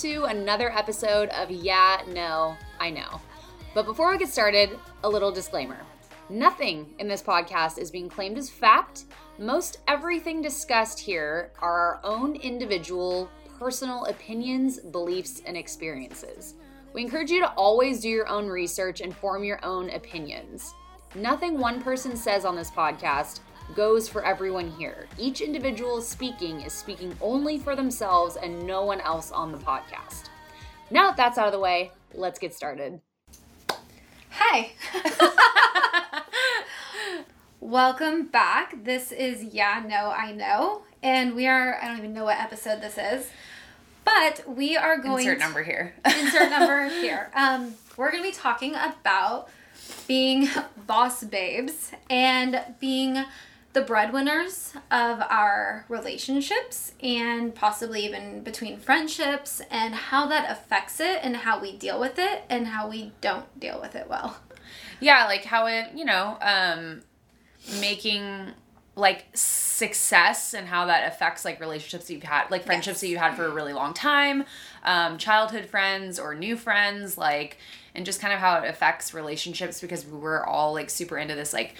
to another episode of Yeah, No, I Know. But before we get started, a little disclaimer. Nothing in this podcast is being claimed as fact. Most everything discussed here are our own individual, personal opinions, beliefs, and experiences. We encourage you to always do your own research and form your own opinions. Nothing one person says on this podcast goes for everyone here. Each individual speaking is speaking only for themselves and no one else on the podcast. Now that that's out of the way, let's get started. Hi. Welcome back. This is Yeah, No, I Know. And we are, I don't even know what episode this is, but we are going Insert number here. insert number here. Um, we're going to be talking about being boss babes and being the breadwinners of our relationships and possibly even between friendships and how that affects it and how we deal with it and how we don't deal with it well. Yeah, like how it, you know, um, making like success and how that affects like relationships that you've had, like friendships Yes. that you've had for a really long time, um, childhood friends or new friends, like, and just kind of how it affects relationships because we were all like super into this like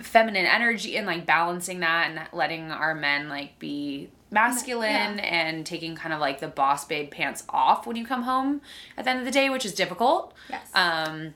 feminine energy and like balancing that and letting our men like be masculine Yeah. and taking kind of like the boss babe pants off when you come home at the end of the day, which is difficult. Yes. Um,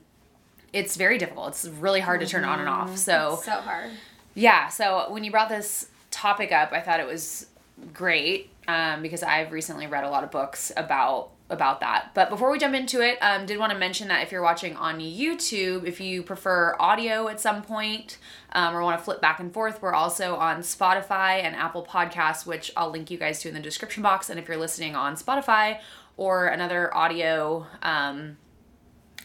it's very difficult. It's really hard to turn on and off. So so hard. yeah, so when you brought this topic up, I thought it was great um, because I've recently read a lot of books about about that. But before we jump into it, um, did want to mention that if you're watching on YouTube, if you prefer audio at some point um, or want to flip back and forth, we're also on Spotify and Apple Podcasts, which I'll link you guys to in the description box. And if you're listening on Spotify or another audio um,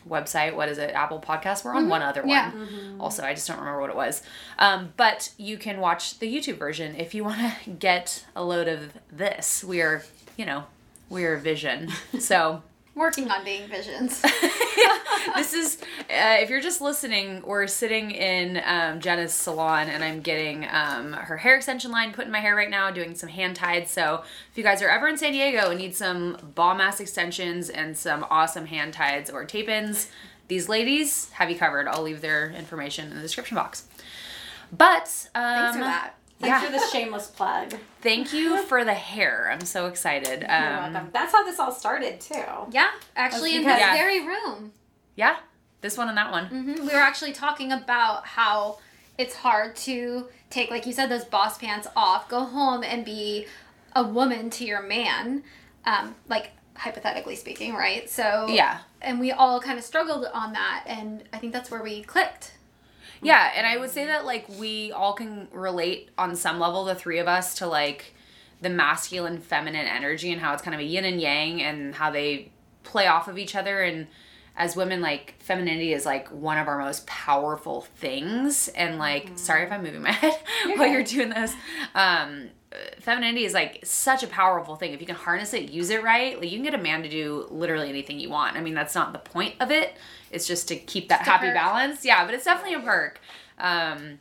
website, what is it? Apple Podcast. We're on one other one Yeah. also i just don't remember what it was um, but you can watch the youtube version if you want to get a load of this we are you know we're a vision so Working on being visions. this is uh, if you're just listening we're sitting in um, jenna's salon and i'm getting um, her hair extension line put in my hair right now doing some hand tied so if you guys are ever in san diego and need some bomb ass extensions and some awesome hand ties or tape ins these ladies have you covered i'll leave their information in the description box but um, Thanks for that. Thanks Yeah. for the shameless plug. Thank you for the hair. I'm so excited. You're Um, welcome. That's how this all started too. Yeah, actually, in because- this Yeah. very room. yeah, this one and that one. hmm We were actually talking about how it's hard to take, like you said, those boss pants off, go home and be a woman to your man, um, like hypothetically speaking, right? So Yeah. and we all kind of struggled on that, and I think that's where we clicked. Yeah, and I would say that like we all can relate on some level, the three of us, to like the masculine feminine energy and how it's kind of a yin and yang and how they play off of each other. And as women like femininity is like one of our most powerful things. And like sorry if i'm moving my head while you're doing this. Um femininity is like such a powerful thing. If you can harness it use it right like you can get a man to do literally anything you want. I mean that's not the point of it it's just to keep that happy perk. balance yeah but it's definitely a perk um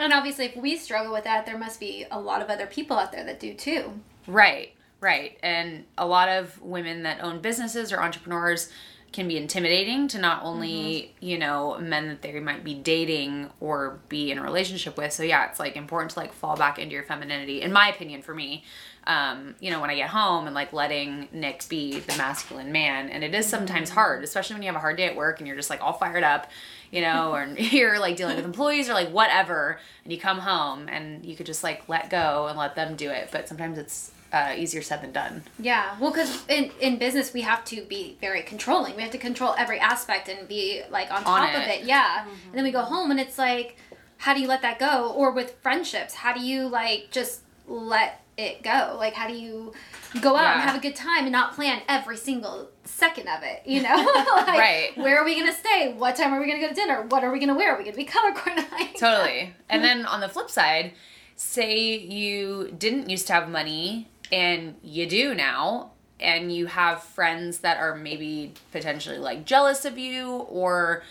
And obviously, if we struggle with that, there must be a lot of other people out there that do too. Right, right. And a lot of women that own businesses or entrepreneurs can be intimidating to not only, you know, men that they might be dating or be in a relationship with. So yeah, it's like important to like fall back into your femininity, in my opinion, for me. Um, you know, when I get home and like letting Nick be the masculine man. And it is sometimes hard, especially when you have a hard day at work and you're just like all fired up, you know, or you're like dealing with employees or like whatever, and you come home and you could just like let go and let them do it. But sometimes it's uh, easier said than done. Yeah, well, because in, in business we have to be very controlling. We have to control every aspect and be like on top of it. it. Yeah, and then we go home and it's like, how do you let that go? Or with friendships, how do you like just let it go? Like, how do you go out and have a good time and not plan every single second of it? You know, like, Right. Where are we gonna stay? What time are we gonna go to dinner? What are we gonna wear? Are we gonna be color coordinated? Totally. And then on the flip side, say you didn't used to have money and you do now, and you have friends that are maybe potentially like jealous of you or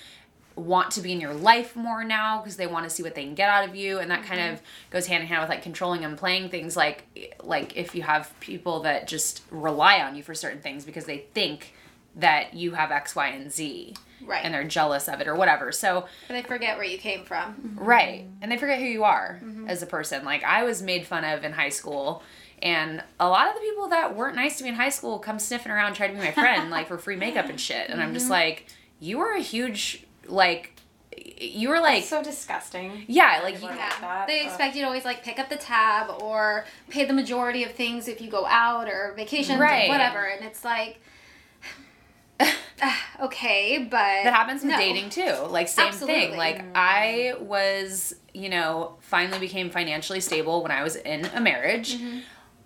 want to be in your life more now because they want to see what they can get out of you and that Mm-hmm. kind of goes hand in hand with like controlling and playing things like like if you have people that just rely on you for certain things because they think that you have x y and z Right. and they're jealous of it or whatever so But I forget where you came from. Right. And they forget who you are Mm-hmm. as a person. Like I was made fun of in high school and a lot of the people that weren't nice to me in high school come sniffing around trying to be my friend like for free makeup and shit. And I'm Mm-hmm. just like, you are a huge like you were like so disgusting. yeah, like you, Yeah. that, They expect you to always like pick up the tab or pay the majority of things if you go out or vacations Right. or whatever. And it's like, okay, but that happens with no. dating too. Like same Absolutely. thing. Like I was, you know, finally became financially stable when I was in a marriage. Mm-hmm.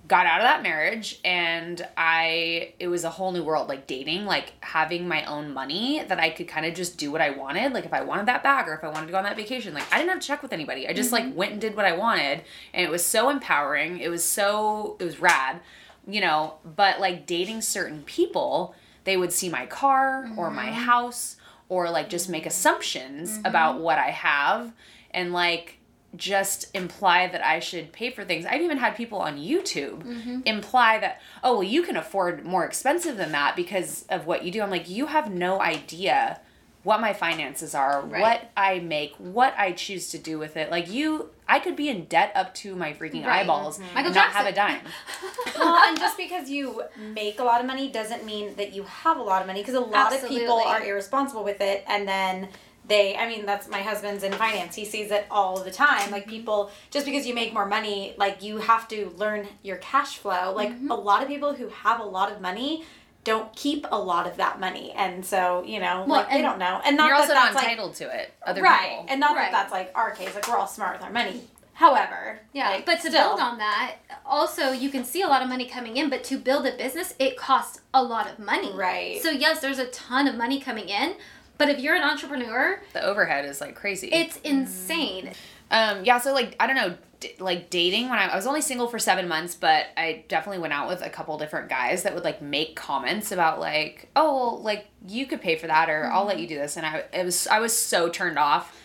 Got out of that marriage and I it was a whole new world like dating, like having my own money that I could kind of just do what I wanted. Like if I wanted that bag or if I wanted to go on that vacation, like I didn't have to check with anybody. I just Mm-hmm. like went and did what I wanted and it was so empowering. It was so it was rad, you know, but like dating certain people, they would see my car or my Mm-hmm. house or like just make assumptions about what I have and like just imply that I should pay for things. I've even had people on YouTube Mm-hmm. imply that, oh, well, you can afford more expensive than that because of what you do. I'm like, you have no idea what my finances are, Right. what I make, what I choose to do with it. Like, you, I could be in debt up to my freaking Right. eyeballs Michael and not have a dime. well, and just because you make a lot of money doesn't mean that you have a lot of money because a lot of people are irresponsible with it and then they I mean that's my husband's in finance. He sees it all the time. Like people just because you make more money, like you have to learn your cash flow. Like Mm-hmm. a lot of people who have a lot of money don't keep a lot of that money. And so, you know, Well, like they don't know. And not You're that also that's not like entitled to it. Other right. people. And not Right. that that's like our case. Like we're all smart with our money. However, Yeah, like, but to still, build on that, also you can see a lot of money coming in, but to build a business, it costs a lot of money. Right. So yes, there's a ton of money coming in, but if you're an entrepreneur, the overhead is like crazy. it's insane. Um, yeah, so like I don't know, d- like dating when I, I was only single for seven months, but I definitely went out with a couple different guys that would like make comments about like, oh, well, like you could pay for that, or I'll let you do this, and I it was I was so turned off.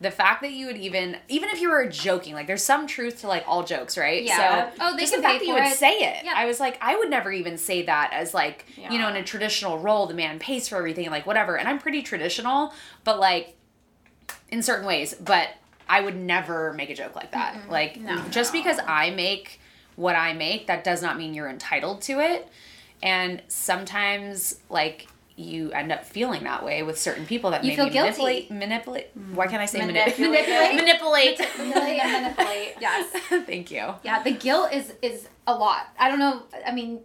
The fact that you would even even if you were joking, like there's some truth to like all jokes, right? Yeah. So Oh, they just can the fact pay that you would it. say it, Yeah. I was like, I would never even say that as like you know in a traditional role, the man pays for everything, like whatever, and I'm pretty traditional, but like in certain ways, but I would never make a joke like that. Like No. just because I make what I make, that does not mean you're entitled to it. And sometimes like you end up feeling that way with certain people that You maybe feel guilty. manipulate manipulate why can't I say manipulate Manipulate. manipulate manipulate. Yes. Thank you. Yeah, the guilt is is a lot. I don't know. I mean,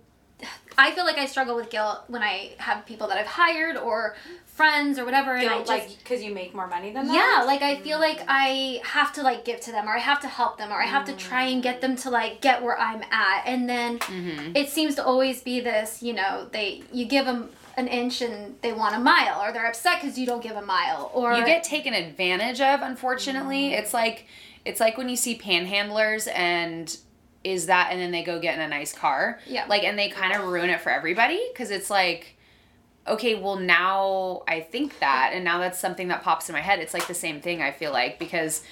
I feel like I struggle with guilt when I have people that I've hired or friends or whatever, and I just like because you make more money than them. yeah, like I feel like I have to like give to them or I have to help them or I have to try and get them to like get where I'm at, and then Mm-hmm. it seems to always be this. You know, they you give them an inch and they want a mile, or they're upset because you don't give a mile, or you get taken advantage of unfortunately. Mm-hmm. It's like it's like when you see panhandlers and is that and then they go get in a nice car. Yeah. like and they kind of ruin it for everybody because it's like okay well now i think that and now that's something that pops in my head. It's like the same thing i feel like because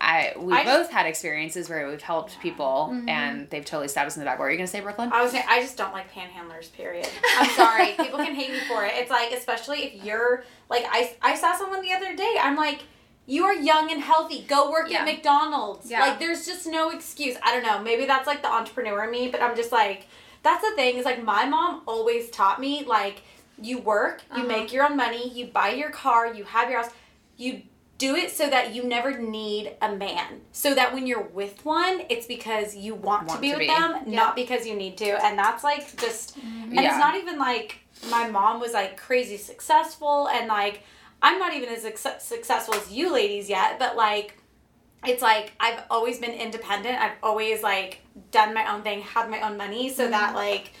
I we I both had experiences where we've helped people and they've totally stabbed us in the back. What were you gonna say, Brooklyn? I was saying, I just don't like panhandlers. Period. I'm sorry. People can hate me for it. It's like, especially if you're like, I I saw someone the other day. I'm like. You are young and healthy. Go work Yeah. at McDonald's. Yeah. Like there's just no excuse. I don't know. Maybe that's like the entrepreneur in me, but I'm just like that's the thing is like my mom always taught me like you work, you Uh-huh. make your own money, you buy your car, you have your house. You do it so that you never need a man. So that when you're with one, it's because you want, Want to be to with be. them, Yeah. not because you need to. And that's like just and Yeah. it's not even like my mom was like crazy successful and like I'm not even as suc- successful as you ladies yet, but like it's like I've always been independent. I've always like done my own thing, had my own money so that like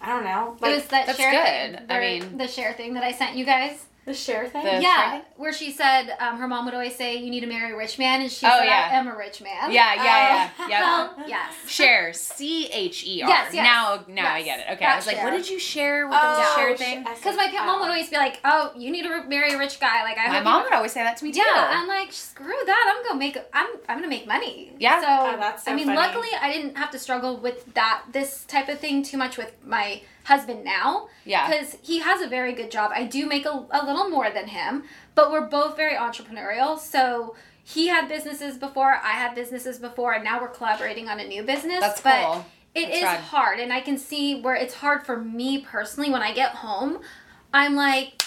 I don't know, Mm-hmm. it was that that's share good. thing. I mean- the share thing that I sent you guys. The share thing. The- yeah, Friday? where she said um, her mom would always say, "You need to marry a rich man," and she Oh, said, yeah. "I am a rich man." yeah, yeah, yeah, Oh. yeah. Well, yes. Cher C H E R. Yes, yes. Now, now I Yes. get it. Okay, That I was like, what share. did you share? What was the Oh, share sh- thing? Because because my mom would always be like, "Oh, you need to marry a rich guy." Like I My mom would always say that to me too. Yeah, I'm like, screw that. I'm gonna make. I'm I'm gonna make money. Yeah. So, Oh, that's so I mean, funny. luckily, I didn't have to struggle with that this type of thing too much with my husband now. Yeah. Because he has a very good job. I do make a, a little more than him, but we're both very entrepreneurial. So he had businesses before. I had businesses before, and now we're collaborating on a new business. That's but cool. It That's is rad. hard, and I can see where it's hard for me personally when I get home. I'm like,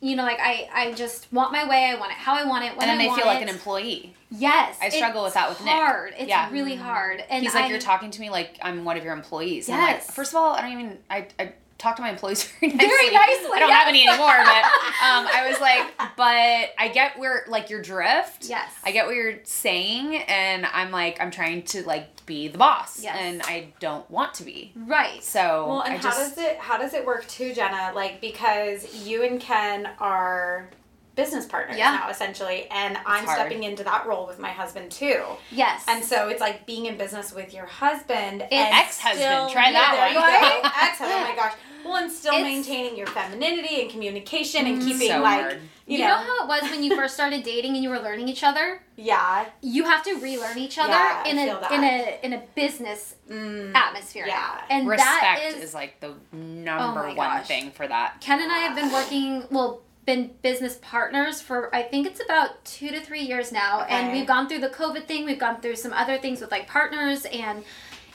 you know, like I, I just want my way. I want it how I want it when and then I they feel like it. an employee. Yes, I struggle with that with Nick. hard. It's Yeah. really hard. And He's like, I, you're talking to me like I'm one of your employees. And I'm like, Yes. first of all, I don't even I, I talk to my employees very nicely. Very nicely, I don't have any anymore, but um, I was like, but I get where like your drift. Yes. I get what you're saying, and I'm like, I'm trying to like be the boss, Yes. and I don't want to be. right. So Well, and I how just does it how does it work too, Jenna? Like because you and Ken are business partners Yeah. now essentially, and I'm hard. stepping into that role with my husband too. Yes. And so it's like being in business with your husband and Ex-husband, still- try that one. there you go. Ex-husband. Oh my gosh. Well, and still It's- maintaining your femininity and communication and keeping so like hard. you, you know how it was when you first started dating and you were learning each other? yeah. You have to relearn each other Yeah, in a in a in a business Mm. atmosphere Yeah. And respect that is, is, like the number my one gosh. thing for that. Ken and I have been working well been business partners for I think it's about 2 to 3 years now and we've gone through the COVID thing, we've gone through some other things with like partners and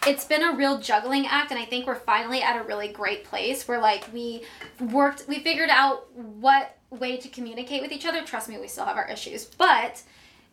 it's been a real juggling act and I think we're finally at a really great place where like we worked we figured out what way to communicate with each other. Trust me, we still have our issues, but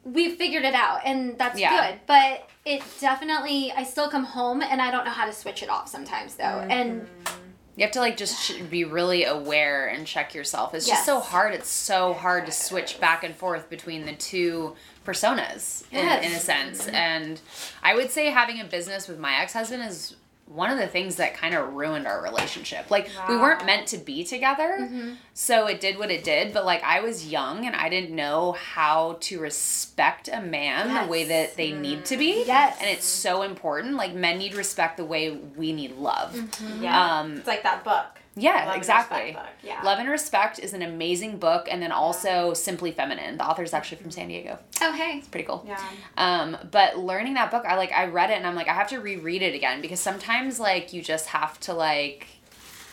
we figured it out and that's Yeah. good. But it definitely I still come home and I don't know how to switch it off sometimes though. And mm-hmm. You have to like just be really aware and check yourself. It's just so hard. It's so hard to switch back and forth between the two personas in, Yes. in a sense. And I would say having a business with my ex husband is one of the things that kind of ruined our relationship. Like we weren't meant to be together. So it did what it did, but like I was young and I didn't know how to respect a man the way that they need to be. Yes. And it's so important. Like men need respect the way we need love. Yeah. Um, it's like that book. Yeah, Love exactly. Yeah. Love and Respect is an amazing book, and then also Simply Feminine. The author's actually from San Diego. oh hey. It's pretty cool. Yeah. Um, but learning that book, I like I read it and I'm like I have to reread it again because sometimes like you just have to like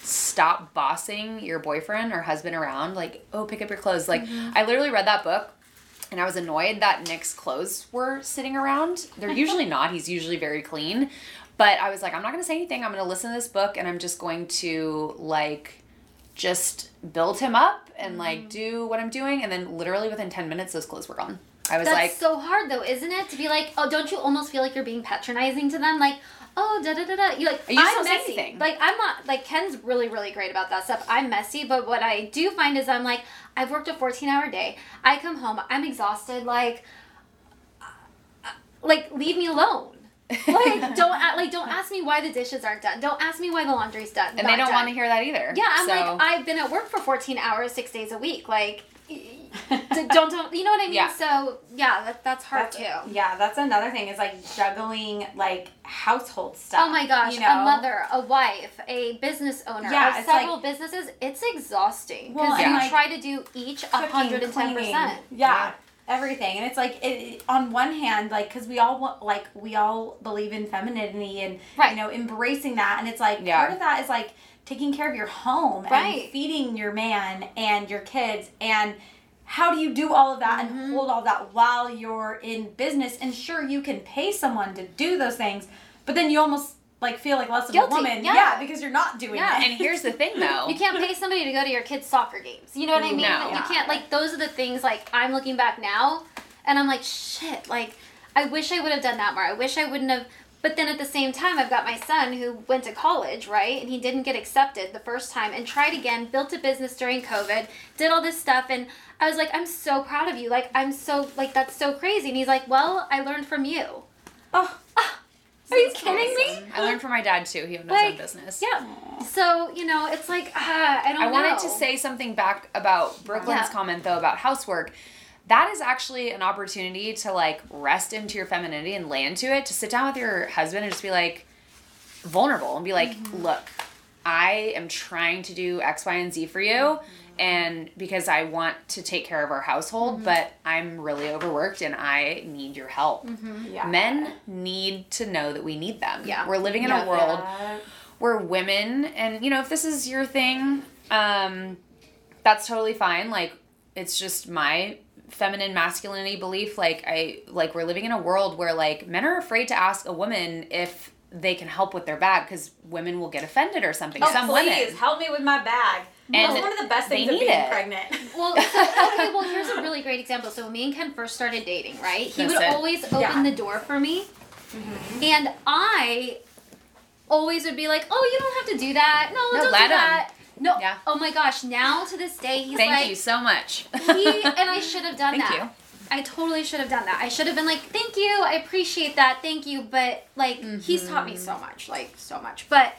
stop bossing your boyfriend or husband around. Like oh, pick up your clothes. Like I literally read that book. And I was annoyed that Nick's clothes were sitting around. They're usually not. He's usually very clean. But I was like, I'm not going to say anything. I'm going to listen to this book and I'm just going to like just build him up and like do what I'm doing. And then literally within 10 minutes, those clothes were gone. I was That's like, so hard though, isn't it? To be like, oh, don't you almost feel like you're being patronizing to them? Like, oh, da da da da. You like, You I'm messy. anything. Like, I'm not like Ken's really really great about that stuff. I'm messy, but what I do find is I'm like, I've worked a 14 hour day. I come home, I'm exhausted. Like, uh, like leave me alone. Like don't a- like don't ask me why the dishes aren't done. Don't ask me why the laundry's done. and they don't want to hear that either. Yeah, I'm so, like I've been at work for 14 hours, six days a week. Like, don't don't you know what I mean? Yeah. So yeah, that, that's hard That's, too. Yeah, that's another thing is like juggling like household stuff. Oh my gosh, you a mother, a wife, a business owner Yeah, of it's like- several businesses, it's exhausting because and you like try to do each a hundred and ten cleaning, percent. Yeah, everything, and it's like it, on one hand, like because we all want, like we all believe in femininity and Right. you know embracing that, and it's like Yeah. part of that is like taking care of your home Right. and feeding your man and your kids and. How do you do all of that Mm-hmm. and hold all that while you're in business? And sure, you can pay someone to do those things, but then you almost like feel like less of a woman. yeah. because you're not doing Yeah. it. And here's the thing, though. You can't pay somebody to go to your kids' soccer games. You know what I mean? No. You can't like those are the things like I'm looking back now and I'm like, shit, like I wish I would have done that more. I wish I wouldn't have but then at the same time I've got my son who went to college, right? And he didn't get accepted the first time and tried again, built a business during COVID, did all this stuff and I was like, I'm so proud of you. Like I'm so like that's so crazy. And he's like, Well, I learned from you. oh, Are you kidding me? I learned from my dad too. He owned his own business. Yeah. So, you know, it's like ah, I don't know. I know. wanted to say something back about Brooklyn's Yeah. comment though about housework. That is actually an opportunity to like rest into your femininity and lay into it. To sit down with your husband and just be like vulnerable and be like, Mm-hmm. look, I am trying to do X, Y, and Z for you. And because I want to take care of our household, but I'm really overworked and I need your help. Yeah. Men need to know that we need them. Yeah. We're living in Yeah. a world where women and you know if this is your thing um that's totally fine like it's just my feminine masculinity belief like i like we're living in a world where like men are afraid to ask a woman if they can help with their bag because women will get offended or something Oh, some please women help me with my bag. And That's one of the best things of being it. pregnant. Well, so, okay, well, here's a really great example. So, when me and Ken first started dating, right? He would it. always open Yeah. the door for me. Mm-hmm. And I always would be like, oh, you don't have to do that. No, No, don't do that. No. Yeah. Oh my gosh, now to this day, he's thank like, you so much he, and I should have done Thank that. you. I totally should have done that. I should have been like, thank you, I appreciate that, thank you. But like, he's taught me mm-hmm. so much, like so much. But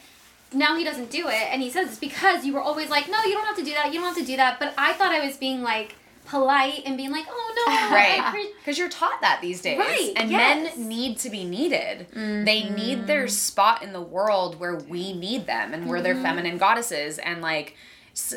now he doesn't do it, and he says it's because you were always like, no, you don't have to do that, you don't have to do that. But I thought I was being like polite and being like, oh no, right. because you're taught that these days. Right, and yes. men need to be needed. They need their mm-hmm. spot in the world where we need them and we're their mm-hmm. feminine goddesses. And like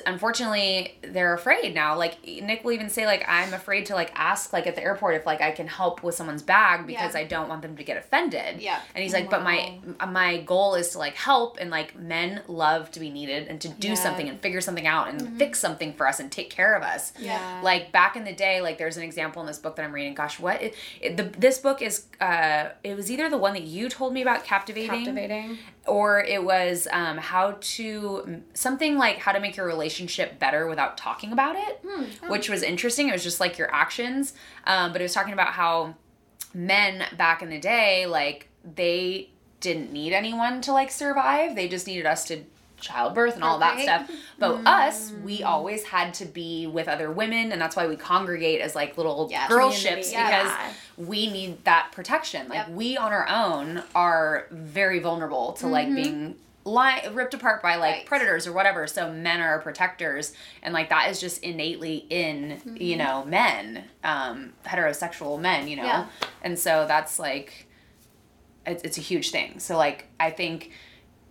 unfortunately they're afraid now like nick will even say like i'm afraid to like ask like at the airport if like i can help with someone's bag because Yeah. i don't want them to get offended Yeah. and he's like but my my goal is to like help and like men love to be needed and to do Yeah. something and figure something out and fix something for us and take care of us Yeah. like back in the day like there's an example in this book that i'm reading gosh what it, it, the, this book is uh it was either the one that you told me about captivating, Captivating. Or it was um how to something like how to make your relationship better without talking about it which was interesting. It was just like your actions um but it was talking about how men back in the day like they didn't need anyone to like survive. They just needed us to childbirth and all that stuff. But us we always had to be with other women and that's why we congregate as like little Yeah. girl ships yeah. because we need that protection like Yep. we on our own are very vulnerable to like being li- ripped apart by like Right. predators or whatever so men are protectors and like that is just innately in you know men um heterosexual men you know Yeah. and so that's like it's, it's a huge thing so like i think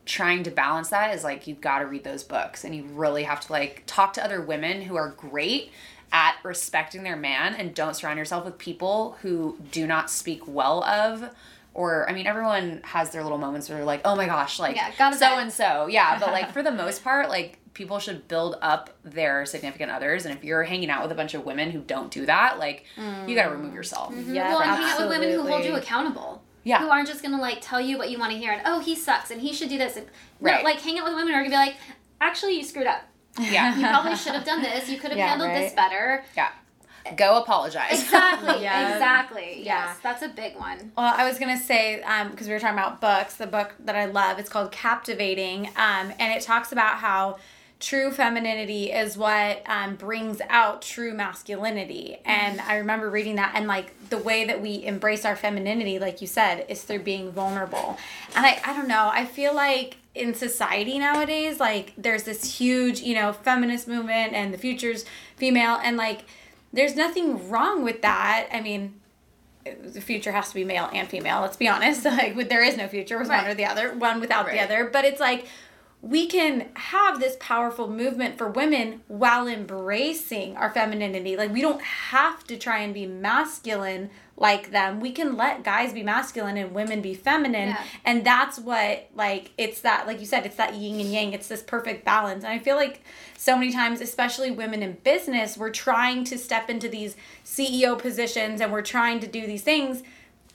trying to balance that is like you've got to read those books and you really have to like talk to other women who are great at respecting their man and don't surround yourself with people who do not speak well of or I mean everyone has their little moments where they're like, "Oh my gosh, like Yeah, so and so." Yeah, but like for the most part, like people should build up their significant others and if you're hanging out with a bunch of women who don't do that, like you got to remove yourself. Mm-hmm. Yeah, well, and hang out with women who hold you accountable. Yeah. Who aren't just gonna like tell you what you want to hear and oh he sucks and he should do this and no, Right. like hang out with women who are gonna be like actually you screwed up. Yeah. You probably should have done this. You could have Yeah, handled this better. Yeah. Go apologize. Exactly. Yes. Exactly. Yeah. Yes, that's a big one. Well, I was gonna say because we were talking about books. The book that I love it's called Captivating, um, and it talks about how true femininity is what um, brings out true masculinity. And I remember reading that, and like the way that we embrace our femininity, like you said, is through being vulnerable. And I, I don't know. I feel like in society nowadays, like there's this huge, you know, feminist movement, and the future's female, and like there's nothing wrong with that. I mean, the future has to be male and female. Let's be honest. Like, there is no future with one or the other, one without the other. But it's like we can have this powerful movement for women while embracing our femininity. Like, we don't have to try and be masculine like them. We can let guys be masculine and women be feminine. Yeah. And that's what, like, it's that, like you said, it's that yin and yang. It's this perfect balance. And I feel like so many times, especially women in business, we're trying to step into these CEO positions and we're trying to do these things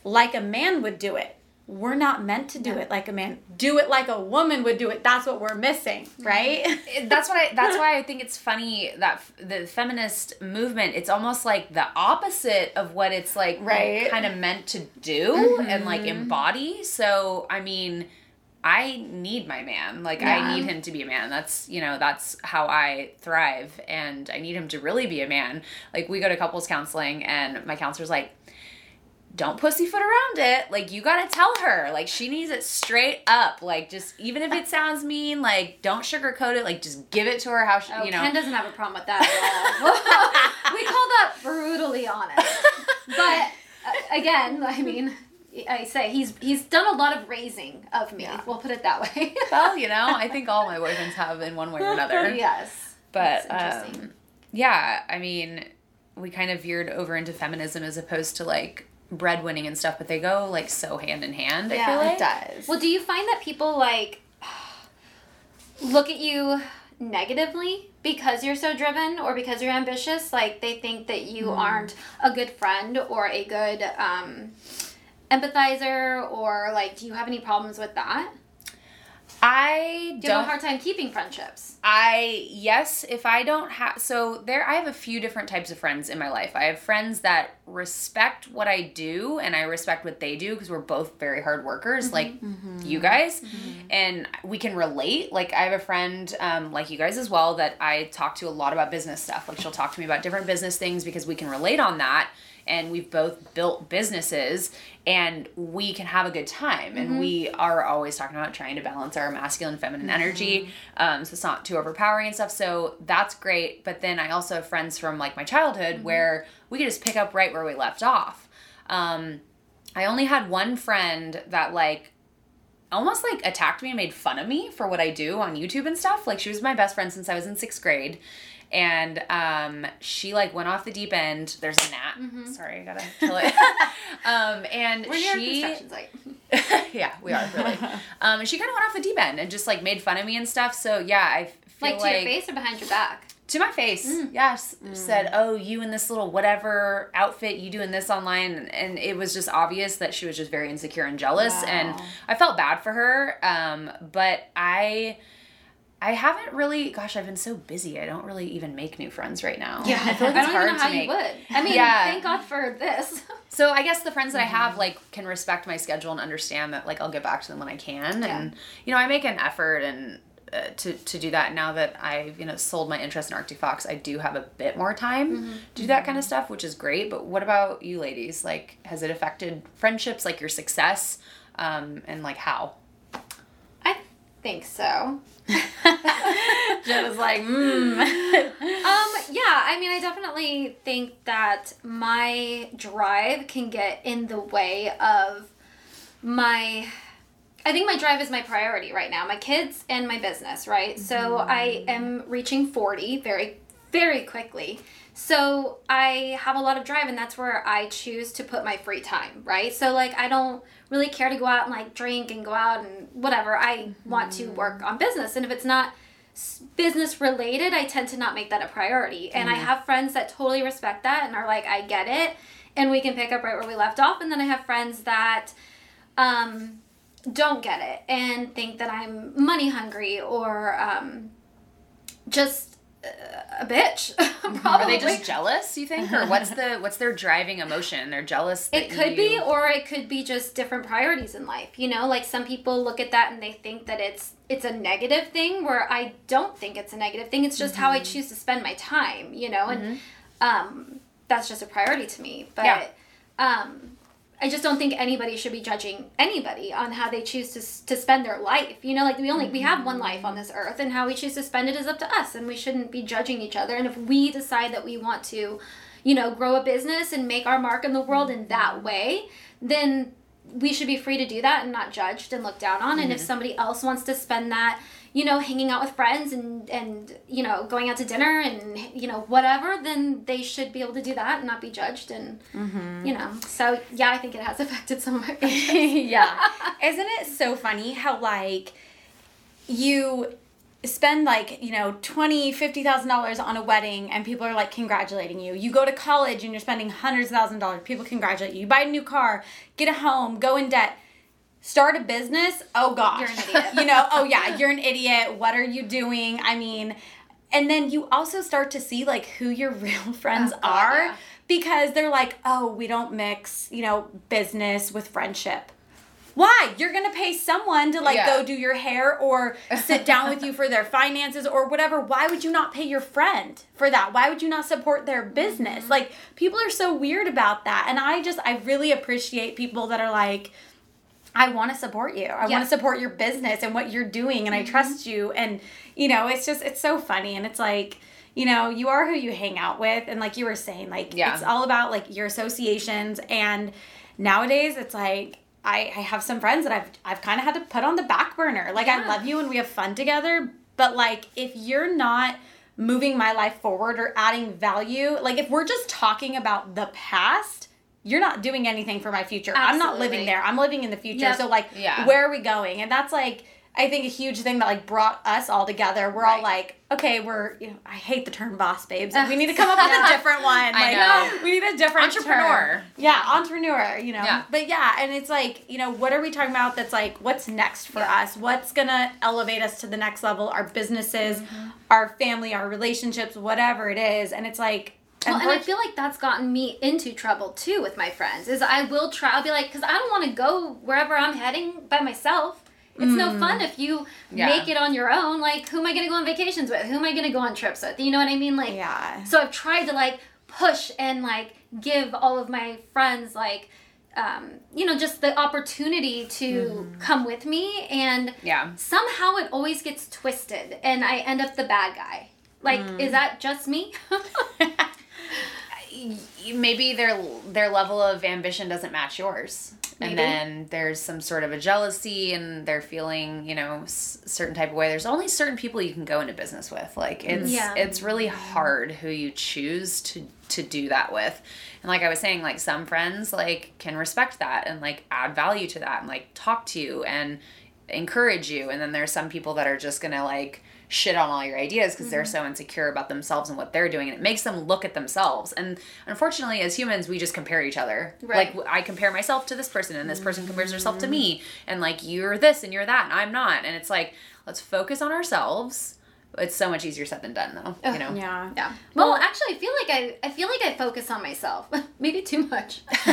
like a man would do it. We're not meant to do it like a man. Do it like a woman would do it. That's what we're missing, mm-hmm. right? that's what I. That's why I think it's funny that f- the feminist movement. It's almost like the opposite of what it's like, Right. Kind of meant to do and like mm-hmm. embody. So I mean, I need my man. Like I need him to be a man. That's you know that's how I thrive, and I need him to really be a man. Like we go to couples counseling, and my counselor's like don't pussyfoot around it. Like you gotta tell her. Like she needs it straight up. Like just even if it sounds mean, like don't sugarcoat it. Like just give it to her how she, Oh, you know. Ken doesn't have a problem with that at all. we call that brutally honest. But uh, again, I mean, I say he's he's done a lot of raising of me. Yeah. We'll put it that way. well, you know, I think all my boyfriends have in one way or another. yes. But um, yeah, I mean, we kind of veered over into feminism as opposed to like breadwinning and stuff, but they go like so hand in hand. I Yeah, feel it like does. Well, do you find that people like look at you negatively because you're so driven or because you're ambitious? Like they think that you aren't a good friend or a good um, empathizer, or like, do you have any problems with that? I Do you have a hard time keeping friendships? I yes, if I don't have so there I have a few different types of friends in my life. I have friends that respect what I do and I respect what they do because we're both very hard workers mm-hmm. like mm-hmm. you guys mm-hmm. and we can relate. Like I have a friend um, like you guys as well that I talk to a lot about business stuff. Like she'll talk to me about different business things because we can relate on that and we've both built businesses and we can have a good time. And we are always talking about trying to balance our masculine feminine energy um, so it's not too overpowering and stuff so that's great. But then i also have friends from like my childhood where we could just pick up right where we left off. Um, i only had one friend that like almost like attacked me and made fun of me for what I do on YouTube and stuff. Like she was my best friend since I was in sixth grade. And um, she like went off the deep end. There's a gnat. Sorry, I gotta kill it. um, and We're here she, at construction site. yeah, we are really. Um, and she kind of went off the deep end and just like made fun of me and stuff. So yeah, I feel Like to your face or behind your back? to my face yes said oh you in this little whatever outfit you doing this online and it was just obvious that she was just very insecure and jealous and i felt bad for her um, but i i haven't really gosh i've been so busy i don't really even make new friends right now Yeah, i feel like I it's don't hard even know how to make you would. I mean, Yeah. thank God for this. so I guess the friends that I Mm-hmm. have like can respect my schedule and understand that like I'll get back to them when I can, and you know I make an effort and uh, to to do that. Now that I've you know sold my interest in Arctic Fox, I do have a bit more time Mm-hmm. to do that kind of stuff, which is great. But what about you, ladies? Like, has it affected friendships, like your success, um, and like how? Think so. Joe was like, mm. Um, yeah, I mean, I definitely think that my drive can get in the way of my. I think my drive is my priority right now. My kids and my business, right? So I am reaching 40 very, very quickly. So I have a lot of drive, and that's where I choose to put my free time, right? So, like, I don't really care to go out and like drink and go out and whatever. I want to work on business. And if it's not business related, I tend to not make that a priority. And I have friends that totally respect that and are like, I get it. And we can pick up right where we left off. And then I have friends that um, don't get it and think that I'm money hungry or um, just a bitch. Probably. Are they just jealous? You think, or what's the what's their driving emotion? They're jealous. It could be, or it could be just different priorities in life. You know, like some people look at that and they think that it's it's a negative thing. Where I don't think it's a negative thing. It's just how Mm-hmm. I choose to spend my time. You know, and um, that's just a priority to me. But Yeah. um, I just don't think anybody should be judging anybody on how they choose to to spend their life. You know, like we only we have one life on this earth, and how we choose to spend it is up to us, and we shouldn't be judging each other. And if we decide that we want to, you know, grow a business and make our mark in the world in that way, then we should be free to do that and not judged and looked down on. And if mm-hmm. somebody else wants to spend that, you know, hanging out with friends and and you know going out to dinner and you know whatever, then they should be able to do that and not be judged. And mm-hmm. you know, so yeah, I think it has affected some of my yeah. Isn't it so funny how like you spend like you know twenty fifty thousand dollars on a wedding and people are like congratulating you. You go to college and you're spending hundreds of thousand dollars. People congratulate you. You buy a new car get a home go in debt start a business oh gosh You're an idiot. you know oh yeah you're an idiot what are you doing i mean and then you also start to see like who your real friends Oh, God, are yeah. because they're like oh we don't mix you know business with friendship why? You're gonna pay someone to like Yeah. go do your hair or sit down with you for their finances or whatever. Why would you not pay your friend for that? Why would you not support their business? Mm-hmm. Like people are so weird about that. And I just I really appreciate people that are like I want to support you. I Yeah. Mm-hmm. want to support your business and what you're doing and I trust you and you know, it's just it's so funny and it's like you know, you are who you hang out with and like you were saying like Yeah. it's all about like your associations and nowadays it's like I, I have some friends that I've I've kind of had to put on the back burner. Like I love you and we have fun together, but like if you're not moving my life forward or adding value, like if we're just talking about the past, you're not doing anything for my future. I'm not living there. I'm living in the future. Yep. So like Yeah. where are we going? And that's like I think a huge thing that like brought us all together. We're all like, okay, we're you know, I hate the term boss babes. Ugh. we need to come up with a different one. I like know. we need a different Entrepreneur. term. Yeah, entrepreneur, you know. Yeah. But yeah, and it's like, you know, what are we talking about that's like what's next for Yeah. us? What's gonna elevate us to the next level? Our businesses, Mm-hmm. our family, our relationships, whatever it is. And it's like Well, and I feel like that's gotten me into trouble too with my friends. Is I will try. I'll be like, because I don't want to go wherever I'm heading by myself. It's no mm. fun if you Yeah. make it on your own. Like, who am I going to go on vacations with? Who am I going to go on trips with? You know what I mean? Like, Yeah. So I've tried to like push and like give all of my friends like, um, you know, just the opportunity to mm-hmm. come with me and Yeah. somehow it always gets twisted and I end up the bad guy. Like, is mm. that just me? maybe their their level of ambition doesn't match yours Maybe. and then there's some sort of a jealousy and they're feeling you know s- certain type of way there's only certain people you can go into business with like it's Yeah. it's really hard who you choose to to do that with and like i was saying like some friends like can respect that and like add value to that and like talk to you and encourage you. And then there's some people that are just gonna like shit on all your ideas because they're mm-hmm. so insecure about themselves and what they're doing and it makes them look at themselves. And unfortunately as humans we just compare each other. Right. like i compare myself to this person and this person compares herself to mm-hmm. me and like you're this and you're that and i'm not. And it's like let's focus on ourselves it's so much easier said than done though you know Yeah. Yeah. Well, actually, I feel like I I feel like I focus on myself. Maybe too much.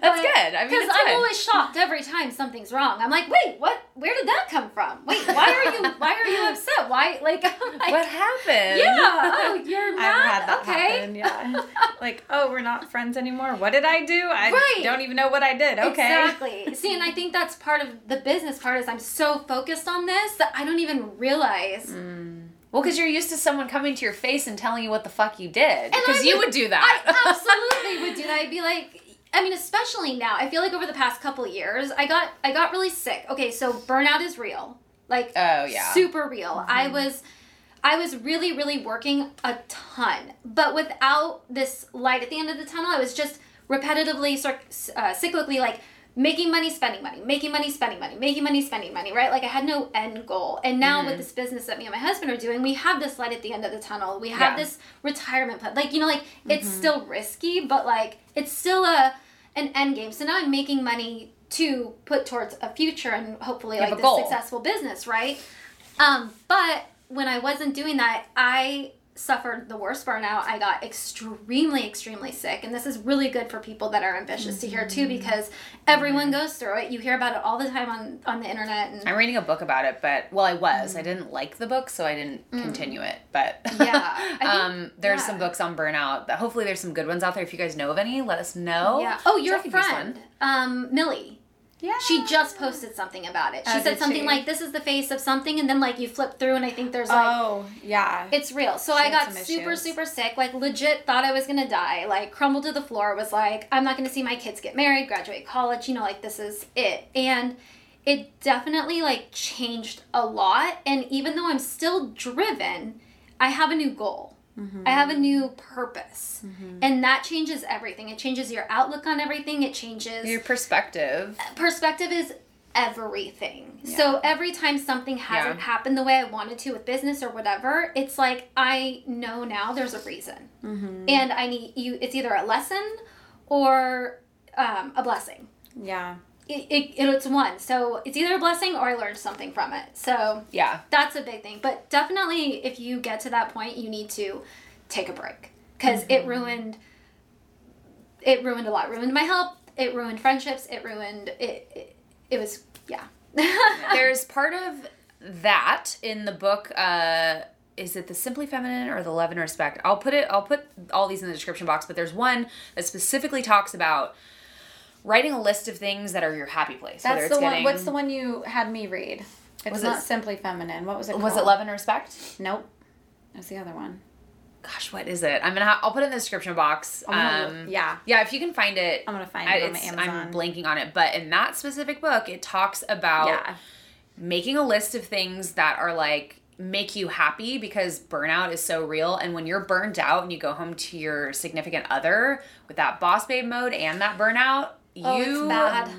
That's good. I mean, because I'm always shocked every time something's wrong. I'm like, wait, what? Where did that come from? Wait, why are you why are you upset? Why like, like what happened Yeah. Oh, you're I've mad. had that okay. happen. Yeah. like, oh, we're not friends anymore. What did I do? I Right. don't even know what I did. Okay. Exactly. See, and I think that's part of the business part is I'm so focused on this that I don't even realize. Mm. Well, because you're used to someone coming to your face and telling you what the fuck you did. Because you would- do that. I absolutely would do that. I'd be like, I mean, especially now. I feel like over the past couple years, I got I got really sick. Okay, so burnout is real, like Oh, yeah. super real. I was. I was really, really working a ton, but without this light at the end of the tunnel, I was just repetitively, uh, cyclically, like making money, spending money, making money, spending money, making money, spending money, right? Like I had no end goal. And now with this business that me and my husband are doing, we have this light at the end of the tunnel. We have Yeah. this retirement plan. Like, you know, like it's still risky, but like it's still a an end game. So now I'm making money to put towards a future and hopefully have like a this goal. successful business, right? Um, but when I wasn't doing that, I suffered the worst burnout. I got extremely, extremely sick. And this is really good for people that are ambitious to hear too, because everyone goes through it. You hear about it all the time on, on the internet. And I'm reading a book about it, but well, I was. I didn't like the book, so I didn't continue it. But Mm. Yeah, think- um, there's yeah. some books on burnout. That hopefully there's some good ones out there. If you guys know of any, let us know. yeah. Oh, your friend, um, Millie. Yeah. She just posted something about it. She Oh, said something she? like, "This is the face of something," and then like you flip through, and I think there's like oh, yeah. It's real. So She I got super, super sick. Like legit thought I was gonna die. Like crumbled to the floor. Was like, I'm not gonna see my kids get married, graduate college. You know, like this is it. And it definitely like changed a lot. And even though I'm still driven, I have a new goal. I have a new purpose. Mm-hmm. And that changes everything. It changes your outlook on everything. It changes Your perspective. Uh, perspective is everything. So every time something hasn't Yeah. happened the way I wanted to with business or whatever, it's like I know now there's a reason, mm-hmm. and I need you. It's either a lesson or um, a blessing. yeah. It, it, it's one. So it's either a blessing or I learned something from it. So Yeah. that's a big thing. But definitely, if you get to that point, you need to take a break because it ruined. It ruined a lot. Ruined my health. It ruined friendships. It ruined it. It, it was yeah. There's part of that in the book. Uh, is it the Simply Feminine or the Love and Respect? I'll put it. I'll put all these in the description box. But there's one that specifically talks about writing a list of things that are your happy place. That's the one. getting- What's the one you had me read? It's Was not s- simply feminine. What was it? Called? Was it? Love and Respect? Nope. That's the other one. Gosh, what is it? I'm gonna. Ha- I'll put it in the description box. Gonna Um, yeah. yeah. If you can find it, I'm gonna find I- it on Amazon. I'm blanking on it, but in that specific book, it talks about yeah. making a list of things that are like make you happy because burnout is so real and when you're burned out and you go home to your significant other with that boss babe mode and that burnout Oh, you it's bad.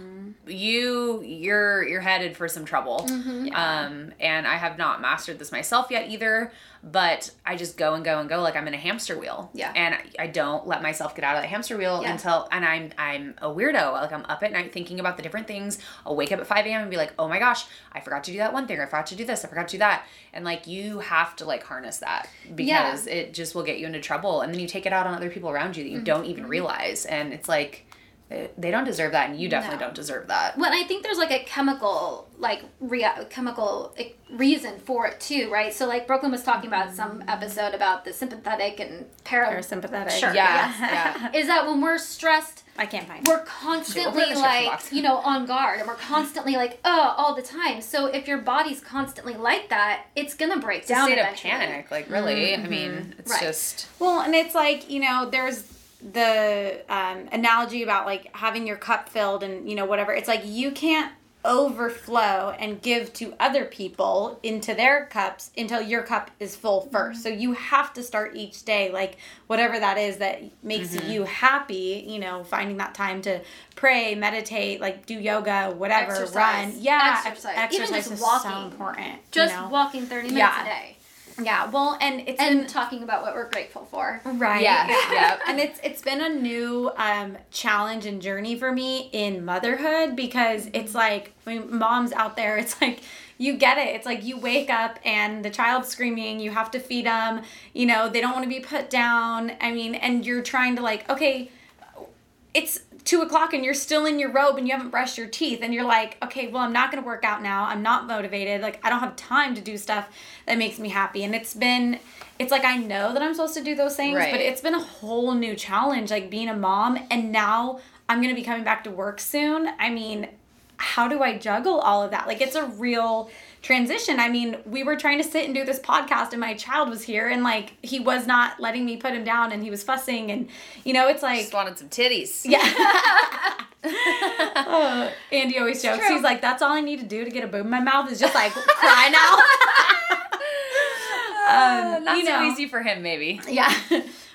you you're you're headed for some trouble. Mm-hmm. um and i have not mastered this myself yet either but i just go and go and go like i'm in a hamster wheel. Yeah. and I- i don't let myself get out of the hamster wheel Yeah. until and i'm i'm a weirdo. Like i'm up at night thinking about the different things. I'll wake up at 5 a.m and be like oh my gosh i forgot to do that one thing. I forgot to do this. I forgot to do that. And like you have to like harness that because it just will get you into trouble. And then you take it out on other people around you that you Mm-hmm. don't even realize. And it's like they, they don't deserve that and you definitely No. don't deserve that When I think there's like a chemical, like rea- chemical reason for it too, right? So like Brooklyn was talking about some episode about the sympathetic and para. Parasympathetic. Sure. yeah yeah Is that when we're stressed, I can't find it. we're constantly put it in the description like you know on guard, and we're constantly like oh all the time. So if your body's constantly like that, it's gonna break it's a down state of panic like really i mean mm-hmm. it's Right. just Well, and it's like, you know, there's the um, analogy about like having your cup filled and, you know, whatever. It's like you can't overflow and give to other people into their cups until your cup is full 1st So you have to start each day, like whatever that is that makes you happy, you know, finding that time to pray, meditate, like do yoga, whatever, Exercise. run. Yeah, Exercise. ex- Even exercise just is walking. so important. Just you know? walking thirty minutes Yeah. a day Yeah, well, and it's and been talking about what we're grateful for. Right. Yeah, yeah. And it's it's been a new um, challenge and journey for me in motherhood because it's like I mean, moms out there. It's like you get it. It's like you wake up and the child's screaming. You have to feed them. You know they don't want to be put down. I mean, and you're trying to like okay, it's two o'clock and you're still in your robe and you haven't brushed your teeth and you're like okay well i'm not going to work out now. I'm not motivated. Like i don't have time to do stuff that makes me happy. And it's been it's like i know that i'm supposed to do those things Right. but it's been a whole new challenge like being a mom. And now i'm going to be coming back to work soon. I mean how do i juggle all of that? Like it's a real transition i mean we were trying to sit and do this podcast and my child was here and like he was not letting me put him down and he was fussing and you know it's like just wanted some titties yeah. Uh, Andy always jokes. true. He's like, "That's all I need to do to get a boob in my mouth is just like cry now." Uh, Um, not you so know. easy for him maybe yeah,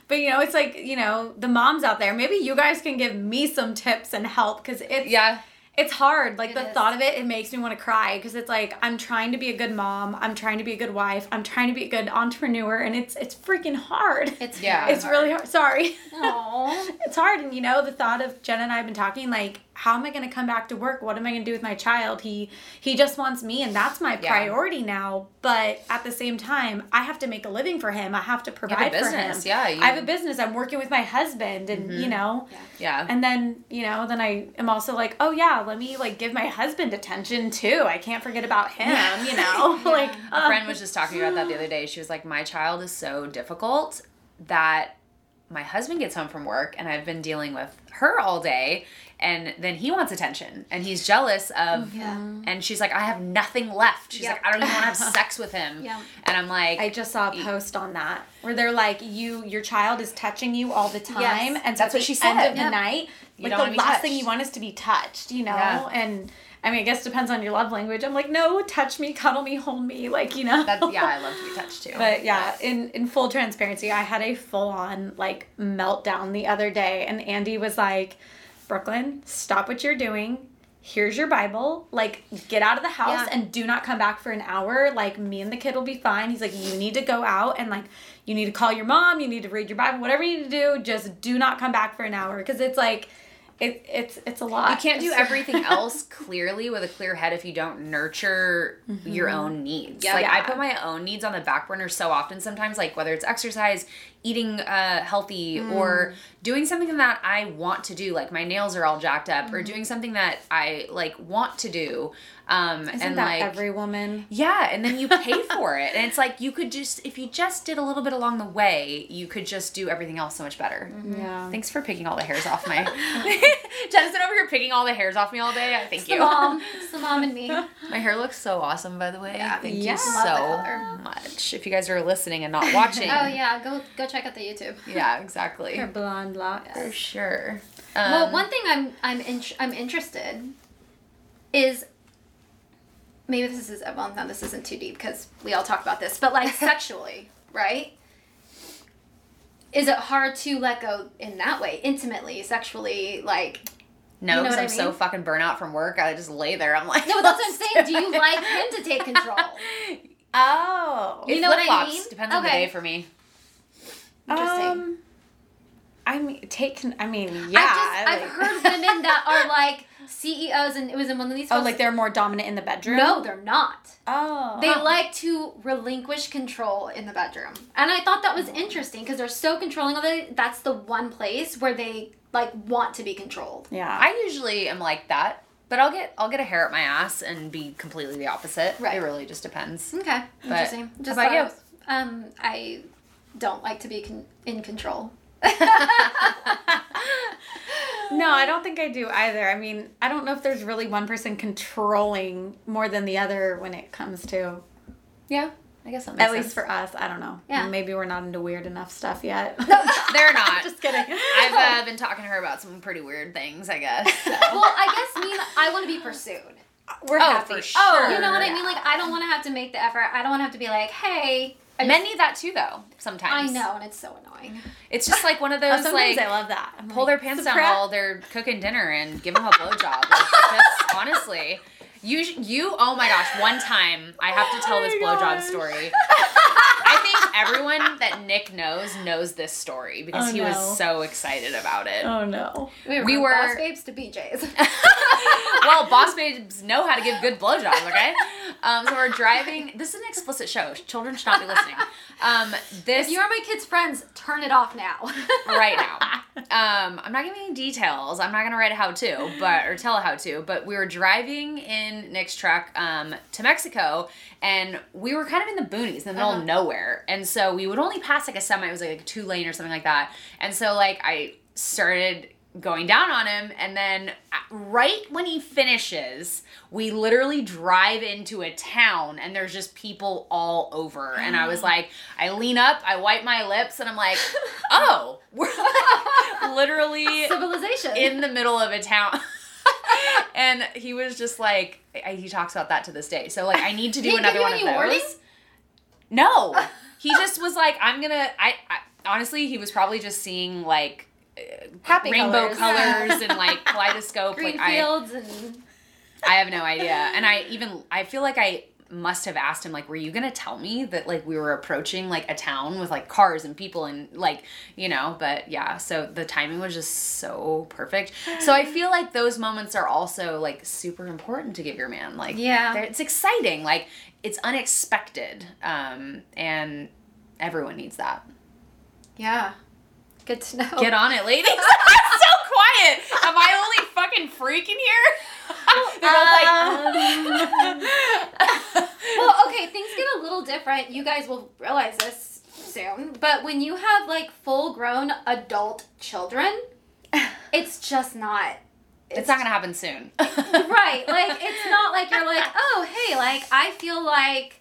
but you know, it's like you know the moms out there. Maybe you guys can give me some tips and help because it's yeah it's hard. Like It the is. thought of it, it makes me want to cry because it's like I'm trying to be a good mom. I'm trying to be a good wife. I'm trying to be a good entrepreneur, and it's it's freaking hard. It's Yeah. It's really hard. Sorry. Aww. it's hard and you know the thought of jen and i have been talking like how am i going to come back to work? What am i going to do with my child? He he just wants me and that's my Yeah. priority now. But at the same time i have to make a living for him. I have to provide for him. Yeah, you- i have a business. I'm working with my husband and you know yeah. And then you know then i am also like oh yeah let me like give my husband attention too. I can't forget about him you know? Like a uh, friend was just talking about that the other day. She was like, "My child is so difficult that my husband gets home from work and I've been dealing with her all day, and then he wants attention and he's jealous of." Yeah. And she's like, "I have nothing left." She's Yep. like, "I don't even want to have sex with him." Yeah. And I'm like, I just saw a post on that where they're like, you, your child is touching you all the time, Yes. and so That's what she the end said. of the night, You like the last thing you want is to be touched, you know. And I mean, I guess it depends on your love language. I'm like, no, touch me, cuddle me, hold me, like you know. That, yeah, I love to be touched too. But yeah, in in full transparency, I had a full on like meltdown the other day, and Andy was like, "Brooklyn, stop what you're doing. Here's your Bible. Like, get out of the house Yeah. and do not come back for an hour. Like, me and the kid will be fine." He's like, "You need to go out and like, you need to call your mom. You need to read your Bible. Whatever you need to do, just do not come back for an hour because it's like." It, it's it's a lot. you can't do everything else clearly with a clear head if you don't nurture mm-hmm. your own needs. Yeah. like I put my own needs on the back burner so often sometimes like whether it's exercise, eating uh healthy mm. or doing something that I want to do like my nails are all jacked up or mm-hmm. doing something that I like want to do Um, Isn't and that like every woman? yeah, and then you pay for it. And it's like you could just if you just did a little bit along the way, you could just do everything else so much better. Yeah. Thanks for picking all the hairs off my Jensen over here picking all the hairs off me all day. I thank It's the you. mom. It's the mom and me. My hair looks so awesome by the way. Yeah. Thank Yeah. you so much. If you guys are listening and not watching. Oh yeah, go go check out the YouTube. Yeah, exactly. Her blonde locks. For sure. well, Um, one thing I'm I'm in, I'm interested is maybe this is well no this isn't too deep because we all talk about this but like sexually right is it hard to let go in that way intimately sexually like No, You know because I'm I so fucking burnt out from work. I just lay there. I'm like, no but that's what I'm saying do you like him to take control Oh. You know what I mean? Depends on the day for me. Interesting. Um, I mean, take. I mean, yeah. I've, just, I've like- heard women that are like CEOs and it was in one of these Oh, posts- like they're more dominant in the bedroom. no they're not Oh. They like to relinquish control in the bedroom. And I thought that was interesting because they're so controlling of it. That's the one place where they like want to be controlled. Yeah. I usually am like that, but I'll get I'll get a hair up my ass and be completely the opposite. Right. It really just depends. Okay. Interesting. Just how about you? was- um I don't like to be con- in control. No, I don't think I do either. I mean, I don't know if there's really one person controlling more than the other when it comes to, Yeah, I guess that makes at sense. least for us. I don't know. Yeah. Maybe we're not into weird enough stuff yet. They're not. Just kidding. I've uh, been talking to her about some pretty weird things, I guess. so. well, I guess me I want to be pursued. we're Oh, happy. for sure. Oh, You know what I mean? Like I don't want to have to make the effort. I don't want to have to be like, "Hey, I Men need that too, though. Sometimes I know, and it's so annoying. It's just like one of Oh, those sometimes like I love that. I'm pull like, their pants "It's a down while they're cooking dinner and give them a blowjob. Like, just honestly, you you oh my gosh! One time I have to tell Oh this blowjob story. I think everyone that Nick knows knows this story because Oh, he no. was so excited about it. Oh no. We were, We from were- boss babes to BJ's. well, boss babes know how to give good blowjobs, okay? Um, so we're driving. This is an explicit show. Children should not be listening. Um, this if you are my kids' friends, turn it off now. right now. Um, I'm not giving any details. I'm not gonna write a how to, but or tell a how to. But we were driving in Nick's truck um, to Mexico, and we were kind of in the boonies, in the middle Uh-huh. of nowhere. And so we would only pass like a semi. It was like a two lane or something like that. And so like I started going down on him and then uh, right when he finishes we literally drive into a town and there's just people all over and i was like i lean up i wipe my lips and i'm like oh we're literally Civilization. in the middle of a town and he was just like I- he talks about that to this day so like i need to do another one of those warning? No. He just was like i'm gonna I, I honestly he was probably just seeing like uh, Happy rainbow colors. colors and like kaleidoscope Green like I, fields and I have no idea. And i even i feel like i must have asked him like were you gonna tell me that like we were approaching like a town with like cars and people and like you know? But yeah so the timing was just so perfect. So i feel like those moments are also like super important to give your man. Like Yeah. it's exciting. Like it's unexpected um and everyone needs that yeah. Good to know. get on it ladies i'm so quiet am i only fucking freaking here they're both like well, okay, things get a little different. You guys will realize this soon. But when you have like full grown adult children, it's just not it's not gonna happen soon right. Like it's not like you're like, oh hey, like I feel like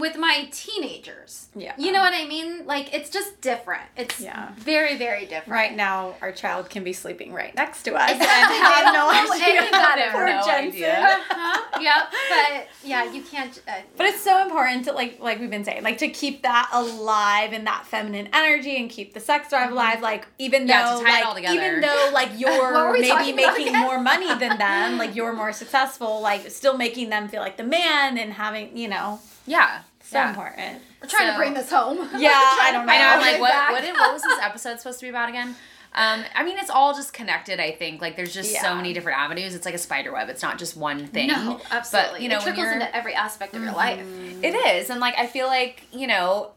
with my teenagers. Yeah. You know what I mean? Like it's just different. It's Yeah. very, very different. Right now, our child can be sleeping right next to us and Exactly. have no know idea. any better. Poor No Jensen. idea. Uh-huh. Yep. But yeah, you can't. Uh, But it's so important to like like we've been saying, like to keep that alive and that feminine energy and keep the sex drive alive. Like even Yeah, to though tie it like all together. even though like you're maybe making more money than them, like you're more successful, like still making them feel like the man and having you know yeah so yeah. important. we're trying So- to bring this home. Yeah, I don't know. I know. I'm like, what? What, did, what was this episode supposed to be about again? Um, I mean, it's all just connected. I think like there's just so many different avenues. It's like a spider web. It's not just one thing. No, absolutely. But you know, it trickles into every aspect of your life. Mm-hmm. it is, and like I feel like you know,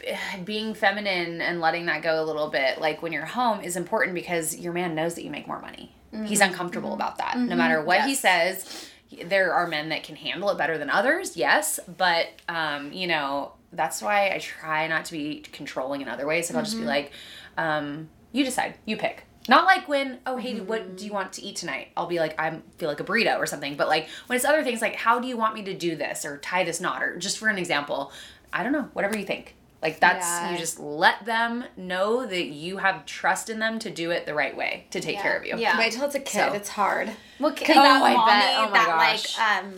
b- being feminine and letting that go a little bit, like when you're home, is important because your man knows that you make more money. He's mm-hmm. uncomfortable mm-hmm. about that. No matter what he says, there are men that can handle it better than others, yes, but um, you know, that's why I try not to be controlling in other ways. Like I'll just be like, um, you decide, you pick. Not like when, oh hey, what do you want to eat tonight? I'll be like, I feel like a burrito or something. But like when it's other things like, how do you want me to do this or tie this knot or just for an example, I don't know, whatever you think. Like that's Yeah. you just let them know that you have trust in them to do it the right way to take Yeah. care of you. Yeah. Wait till it's a kid. So. It's hard. Well, Because Oh, that I mommy, bet. Oh my that gosh. like um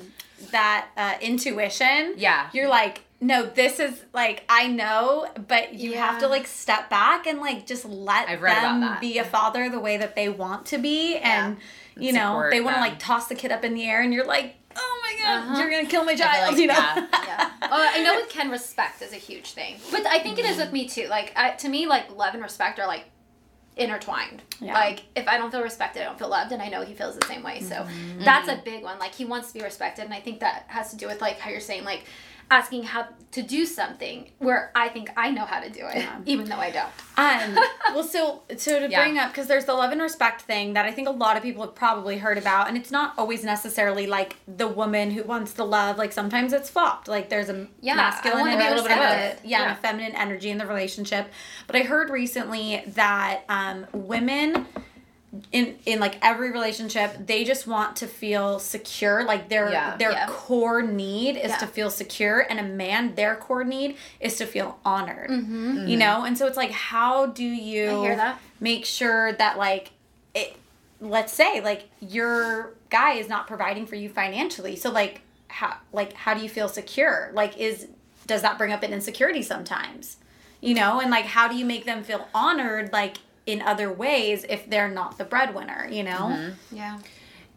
that uh, intuition. Yeah. You're like, no, this is like I know, but you have to like step back and like just let I've read them be a father the way that they want to be, and you And know they want to like toss the kid up in the air, and you're like, oh my god, Uh-huh. you're gonna kill my child, like, you know? yeah. yeah. Oh, I know with Ken, respect is a huge thing, but I think it is with me too. Like I, to me, like love and respect are like intertwined. Yeah. Like if I don't feel respected, I don't feel loved, and I know he feels the same way. So Mm-hmm. that's a big one. Like he wants to be respected, and I think that has to do with like how you're saying like asking how to do something where I think I know how to do it, Yeah. even though I don't. Um, well, so so to Yeah. bring up because there's the love and respect thing that I think a lot of people have probably heard about, and it's not always necessarily like the woman who wants the love. Like sometimes it's flopped. Like there's a Yeah, masculine and a little bit of both. Yeah, Yeah. a feminine energy in the relationship. But I heard recently that um, women. In, in like every relationship they just want to feel secure like their Yeah. their Yeah. core need is Yeah. to feel secure and a man their core need is to feel honored Mm-hmm. you know and so it's like how do you hear that. make sure that like it let's say like your guy is not providing for you financially so like how like how do you feel secure like is does that bring up an insecurity sometimes you know and like how do you make them feel honored like in other ways if they're not the breadwinner you know Mm-hmm. Yeah.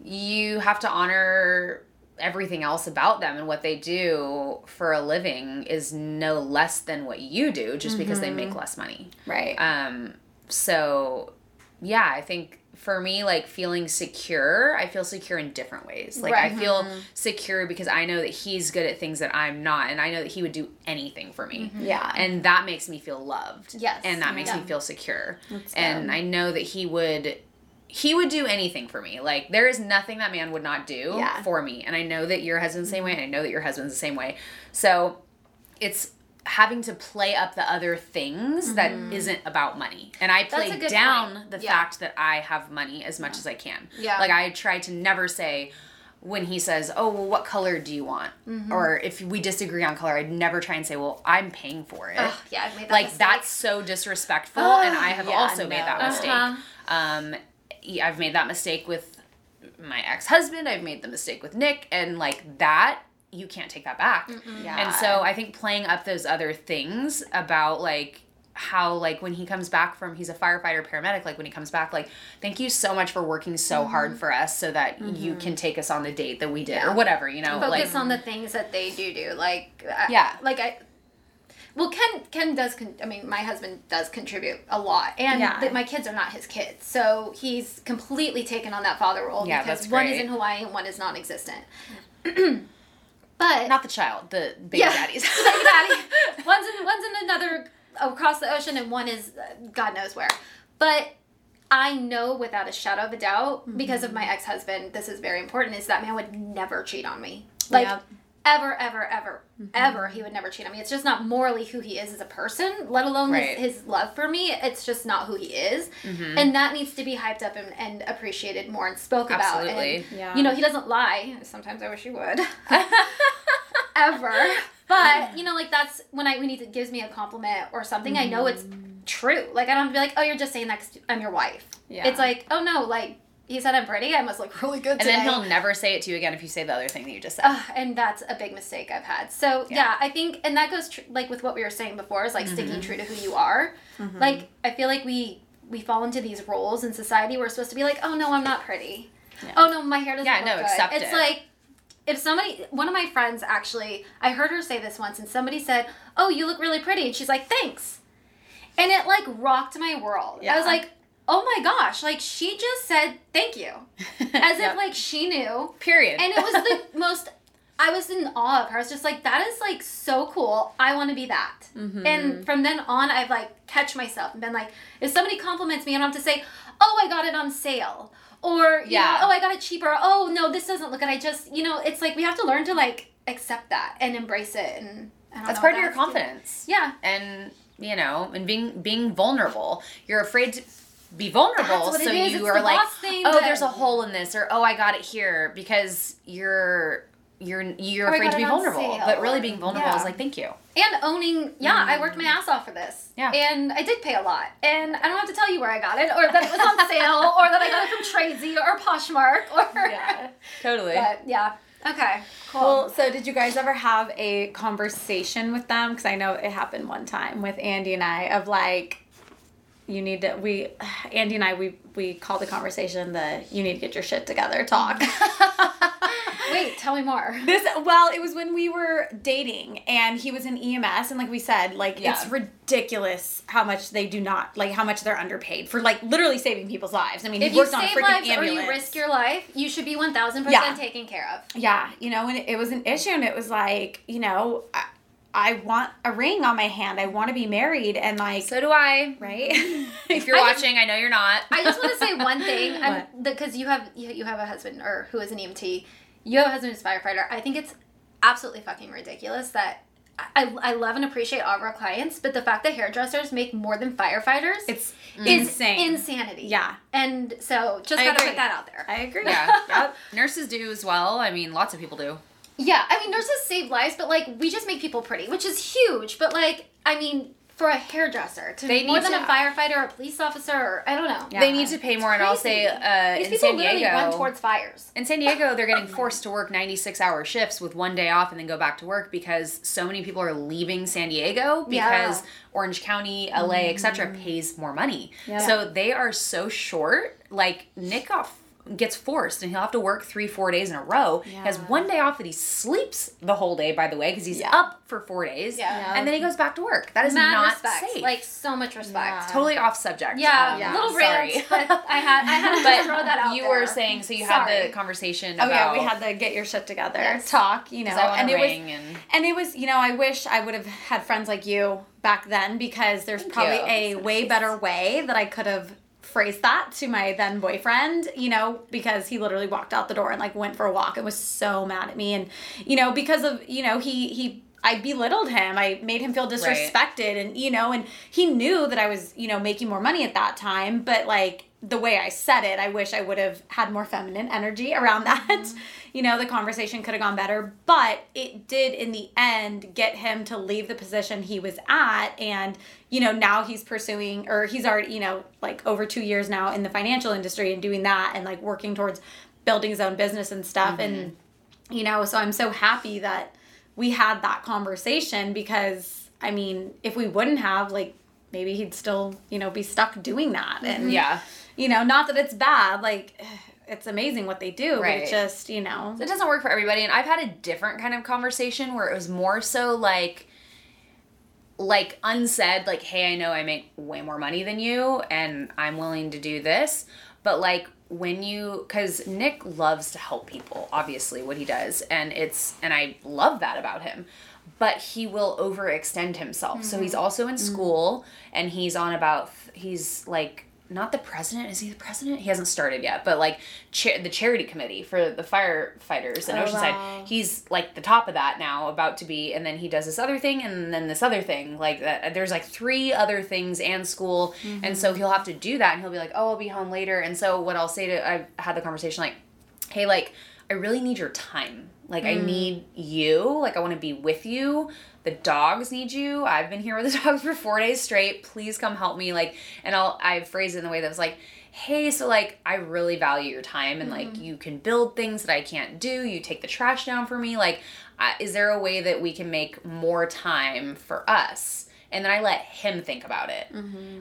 you have to honor everything else about them and what they do for a living is no less than what you do just because they make less money. right Um so yeah, I think for me like feeling secure, I feel secure in different ways. Like I Right. feel secure because I know that he's good at things that I'm not and I know that he would do anything for me. Mm-hmm. yeah And that makes me feel loved. Yes. And that makes Yeah. me feel secure. That's and good. I know that he would he would do anything for me. Like there is nothing that man would not do Yeah. for me. And I know that your husband's the same mm-hmm. way, and I know that your husband's the same way. So it's having to play up the other things that isn't about money. And I play down point. the Yeah. fact that I have money as much as I can. Yeah. Like I try to never say when he says, "Oh, well, what color do you want?" Mm-hmm. or if we disagree on color, I'd never try and say, "Well, I'm paying for it." Ugh, yeah, I've made that like mistake. that's so disrespectful and i have yeah, also made that mistake Uh-huh. um i've made that mistake with my ex-husband i've made the mistake with nick and like that you can't take that back. Yeah. And so i think playing up those other things about like how like when he comes back from he's a firefighter paramedic like when he comes back like thank you so much for working so Mm-hmm. hard for us so that you can take us on the date that we did or whatever you know focus like on the things that they do do. Like I- Yeah. like i well ken ken does con- i mean my husband does contribute a lot and Yeah. th- my kids are not his kids. So he's completely taken on that father role Yeah, because that's one is in hawaii and one is non-existent but not the child the baby yeah, daddies baby daddy. One's in one's in another across the ocean, and one is uh, God knows where. But I know without a shadow of a doubt, because of my ex husband, this is very important. Is that man would never cheat on me, like Yep. Ever, ever, ever, mm-hmm. ever. He would never cheat on me. It's just not morally who he is as a person, let alone Right. his, his love for me. It's just not who he is, mm-hmm. and that needs to be hyped up and, and appreciated more and spoke about. Absolutely. And, Yeah. You know, he doesn't lie. Sometimes I wish he would. ever. But you know, like that's when I when he gives me a compliment or something, I know it's mm. true. Like I don't have to be like, oh, you're just saying that 'cause I'm your wife. Yeah. It's like, oh no, like he said I'm pretty. I must look really good and today. then he'll never say it to you again if you say the other thing that you just said Ugh, and that's a big mistake I've had. So yeah, Yeah. I think, and that goes tr- like with what we were saying before is like Mm-hmm. sticking true to who you are. Like I feel like we we fall into these roles in society. We're supposed to be like, oh no, I'm not pretty. Oh no, my hair doesn't Yeah, look no, good. accept it's it. like if somebody, one of my friends actually, I heard her say this once, and somebody said, "Oh, you look really pretty," and she's like, "Thanks," and it like rocked my world. Yeah. I was like. Oh my gosh, like she just said thank you. As Yep. if like she knew. period And it was the most I was in awe of her. I was just like, that is like so cool. I want to be that. Mm-hmm. And from then on, I've like catch myself and been like, if somebody compliments me, I don't have to say, oh, I got it on sale. Or, Yeah. know, oh, I got it cheaper. Oh, no, this doesn't look good. I just, you know, it's like we have to learn to like accept that and embrace it. And That's know, part of your confidence. Yeah. and you know, and being being vulnerable. You're afraid to be vulnerable, so you are like, oh, that- there's a hole in this, or oh, I got it here, because you're you're you're oh, Or afraid to be vulnerable. But really, being vulnerable yeah. is like, thank you. And owning, yeah, I worked my mm. ass off for this. Yeah. And I did pay a lot. And I don't have to tell you where I got it, or that it was on sale, or that I got it from Tracy or Poshmark, or. Yeah. Totally. But yeah. Okay. Cool. Well, so did you guys ever have a conversation with them? Because I know it happened one time with Andy and I of like, you need to. We, Andy and I, we we called the conversation the you need to get your shit together talk. Wait, tell me more. This well, it was when we were dating and he was in EMS and like we said, like Yeah. it's ridiculous how much they do not like how much they're underpaid for like literally saving people's lives. I mean, If he you worked on a save freaking lives ambulance. or you risk your life, you should be 1000% Yeah. taken care of. yeah, you know, and it, it was an issue and it was like, you know, I, I want a ring on my hand. I want to be married and like So do I. right? If you're I just- watching, I know you're not. I just want to say one thing, because you have you, you have a husband or who is an EMT, you have a husband who's a firefighter. I think it's absolutely fucking ridiculous that I, I love and appreciate all of our clients, but the fact that hairdressers make more than firefighters it's is insane. insanity. Yeah. and so just I gotta agree. put that out there. I agree. yeah. Yep. Nurses do as well. I mean, lots of people do. Yeah, I mean nurses save lives, but like we just make people pretty, which is huge. But like, I mean, for a hairdresser to They more than to- a firefighter or a police officer, or I don't know. Yeah. They need to pay more, and I'll say uh, These in people San literally Diego. run towards fires. In San Diego, they're getting forced to work 96 hour shifts with one day off and then go back to work because so many people are leaving San Diego because Yeah. Mm. Orange County, LA, etc. pays more money. Yeah. So they are so short. Like Nick got gets forced and he'll have to work three four days in a row he has one day off that he sleeps the whole day by the way because he's Yeah. up for four days Yeah. Yeah. and then he goes back to work that is Mad not respect, safe like so much respect. Yeah. totally off subject Yeah, Um, Yeah. little sorry. rant, but I had I had to throw that out you there. were saying so you had the conversation Oh about yeah, we had the get your shit together Yes. talk, you know. I and a it was and And it was, you know, I wish I would have had friends like you back then because there's probably you. a way better way that I could have phrased that to my then boyfriend, you know, because he literally walked out the door and like went for a walk and was so mad at me. And you know, because of, you know, he he I belittled him. I made him feel disrespected and you know, and he knew that I was, you know, making more money at that time, but like the way I said it, I wish I would have had more feminine energy around that. Mm-hmm. You know, the conversation could have gone better, but it did in the end get him to leave the position he was at. And, you know, now he's pursuing, or he's already, you know, like over two years now in the financial industry and doing that and like working towards building his own business and stuff. And, mm-hmm. you know, so I'm so happy that we had that conversation because, I mean, if we wouldn't have, like, maybe he'd still, you know, be stuck doing that. And, mm-hmm. yeah. you know, not that it's bad, like it's amazing what they do, but it just, you know, it doesn't work for everybody and i've had a different kind of conversation where it was more so like like unsaid like hey i know i make way more money than you and i'm willing to do this but like when you because nick loves to help people obviously what he does and it's and i love that about him but he will overextend himself. So he's mm-hmm. also in mm-hmm. school and he's on about he's like not the president. Is he the president? He hasn't started yet but like cha- the charity committee for the firefighters and Oh, oceanside wow. he's like the top of that now about to be and then he does this other thing and then this other thing like that uh, there's like three other things and school and so mm-hmm. he'll have to do that and he'll be like oh i'll be home later. And so what i'll say to i've had the conversation like hey like i really need your time like i need you. Like i want to be with you. The dogs need you. I've been here with the dogs for four days straight. Please come help me. Like and i'll i phrase it in the way that was like hey so like i really value your time and like you can build things that i can't do. You take the trash down for me. Like uh, is there a way that we can make more time for us and then i let him think about it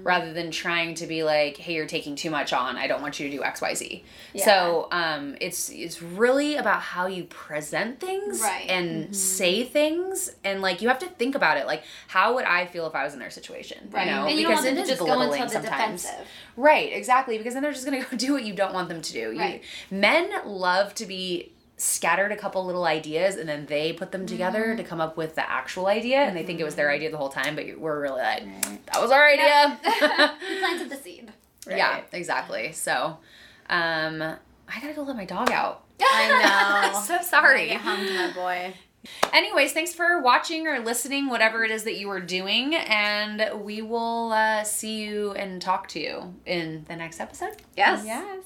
rather than trying to be like hey you're taking too much on i don't want you to do xyz so um it's it's really about how you present things Right. and say things and like you have to think about it like how would i feel if i was in their situation Right. you know and you don't want them it to just go belittling sometimes defensive. Right, exactly. Because then they're just gonna go do what you don't want them to do. You, Right. Men love to be scattered a couple little ideas and then they put them together to come up with the actual idea and they think it was their idea the whole time but we're really like that was our idea we planted the seed. yeah exactly so um i gotta go let my dog out I know. so sorry Get home to my boy. anyways thanks for watching or listening whatever it is that you are doing and we will uh, see you and talk to you in the next episode Yes. Yes.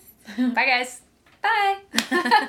bye guys Bye.